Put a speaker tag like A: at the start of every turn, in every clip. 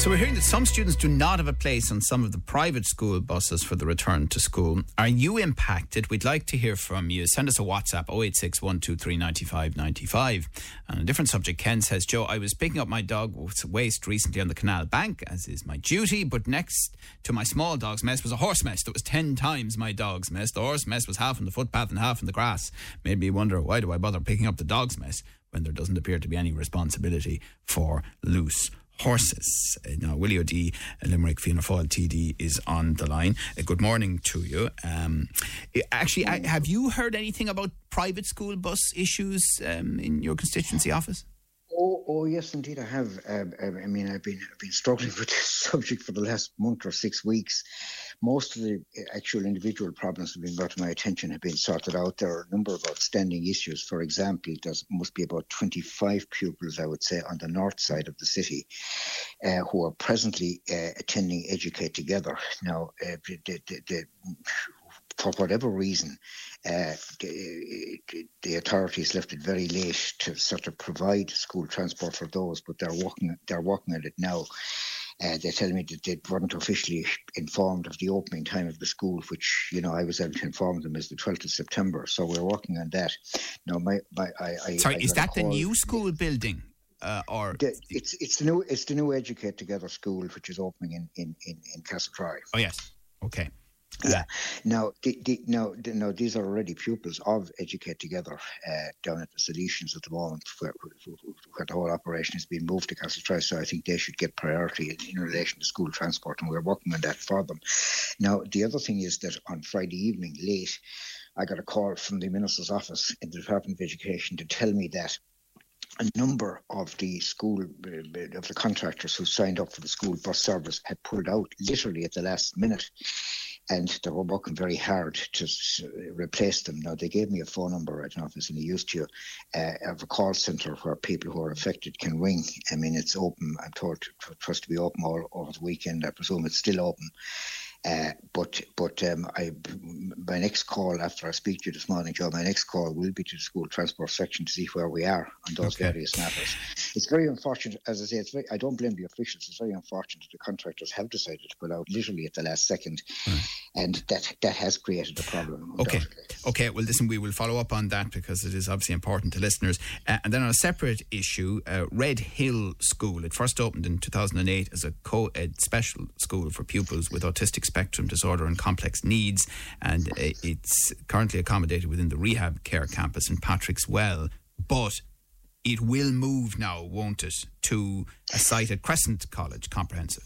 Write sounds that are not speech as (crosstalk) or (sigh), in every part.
A: So we're hearing that some students do not have a place on some of the private school buses for the return to school. Are you impacted? We'd like to hear from you. Send us a WhatsApp 086 123 95 95. On a different subject, Ken says, Joe, I was picking up my dog with waste recently on the canal bank, as is my duty, but next to my small dog's mess was a horse mess that was 10 times my dog's mess. The horse mess was half on the footpath and half in the grass. Made me wonder, why do I bother picking up the dog's mess when there doesn't appear to be any responsibility for loose horses. Uh, now, Willie O'Dea, Limerick Fianna Fáil TD, is on the line. Uh, good morning to you. Um, actually, I, have you heard anything about private school bus issues um, in your constituency office?
B: Oh, oh, yes, indeed, I have. Um, I mean, I've been I've been struggling (laughs) with this subject for the last month or six weeks. Most of the actual individual problems that have been brought to my attention have been sorted out. There are a number of outstanding issues. For example, there must be about 25 pupils, I would say, on the north side of the city, uh, who are presently uh, attending Educate Together. Now, uh, the, the, the for whatever reason, uh, the, the, authorities left it very late to sort of provide school transport for those, but they're working they're working on it now. Uh, they tell me that they weren't officially informed of the opening time of the school, which you know I was able to inform them is the 12th of September. So we're working on that. Now, my, my I, I
A: sorry,
B: I
A: is that the new school building? Uh, or
B: the, it's it's the new it's the new Educate Together school, which is opening in in in, in Castletroy.
A: Oh yes, okay.
B: Yeah. Now, the, the, now, the, now, these are already pupils of Educate Together uh, down at the Salesians at the moment, where, where, the whole operation has been moved to Castletroy. So I think they should get priority in, in, relation to school transport, and we're working on that for them. Now, the other thing is that on Friday evening, late, I got a call from the minister's office in the Department of Education to tell me that a number of the school uh, of the contractors who signed up for the school bus service had pulled out literally at the last minute and they were working very hard to replace them. Now, they gave me a phone number, I don't know if it's any use to you, uh, a call centre where people who are affected can ring. I mean, it's open, I'm told, for us to be open all over the weekend. I presume it's still open. Uh, but but um, I my next call after I speak to you this morning, Joe, my next call will be to the school transport section to see where we are on those okay. various matters. It's very unfortunate, as I say, it's very, I don't blame the officials. It's very unfortunate that the contractors have decided to pull out literally at the last second, mm. and that that has created a problem.
A: Okay, okay. Well, listen, we will follow up on that because it is obviously important to listeners. Uh, and then on a separate issue, uh, Red Hill School. It first opened in 2008 as a co-ed special school for pupils with autistic spectrum disorder and complex needs, and uh, it's currently accommodated within the rehab care campus in Patrickswell. But it will move now, won't it, to a site at Crescent College Comprehensive?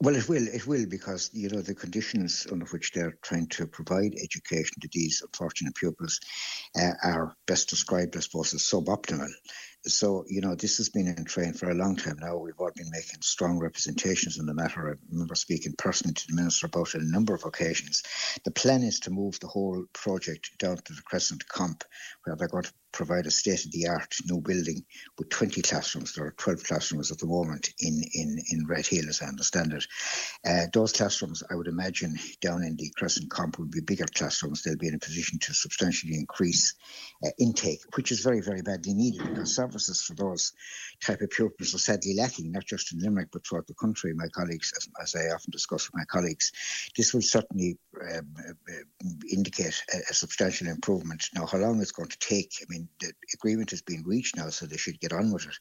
B: Well, it will. It will because you know the conditions under which they're trying to provide education to these unfortunate pupils uh, are best described, I suppose, as suboptimal. So, you know, this has been in train for a long time now. We've all been making strong representations on the matter. I remember speaking personally to the Minister about it a number of occasions. The plan is to move the whole project down to the Crescent Comp, where they're going to provide a state of the art new building with 20 classrooms. There are 12 classrooms at the moment in, in, in Red Hill, as I understand it. Uh, those classrooms, I would imagine, down in the Crescent Comp will be bigger classrooms. They'll be in a position to substantially increase uh, intake, which is very, very badly needed because services for those type of pupils are sadly lacking, not just in Limerick but throughout the country. My colleagues, as, as I often discuss with my colleagues, this will certainly um, uh, indicate a, a, substantial improvement. Now, how long it's going to take, I mean, the agreement has been reached now, so they should get on with it.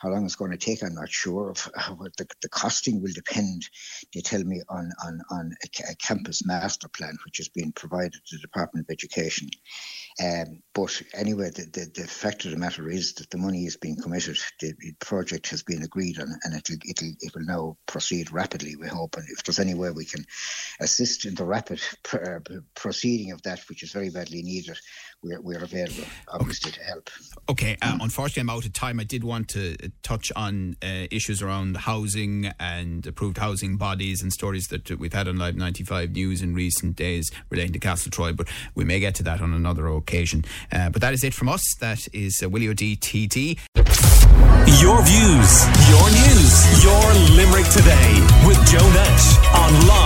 B: How long it's going to take, I'm not sure of. what The, the costing will depend, they tell me, on, on, on a, a campus master plan, which has been provided to the Department of Education. Um, but anyway, the, the, the, fact of the matter is that the money is being committed. The, the project has been agreed on, and it'll, it'll, it will now proceed rapidly, we hope. And if there's any way we can assist in the rapid pr- uh, proceeding of that, which is very badly needed, we're, we're available, obviously,
A: okay.
B: to help.
A: Okay. Uh, unfortunately, I'm out of time. I did want to uh, touch on uh, issues around housing and approved housing bodies and stories that we've had on Live 95 News in recent days relating to Castletroy, but we may get to that on another occasion. Uh, but that is it from us. That is uh, Willie O'Dea TD.
C: Your views, your news, your Limerick today with Joe Nash on Live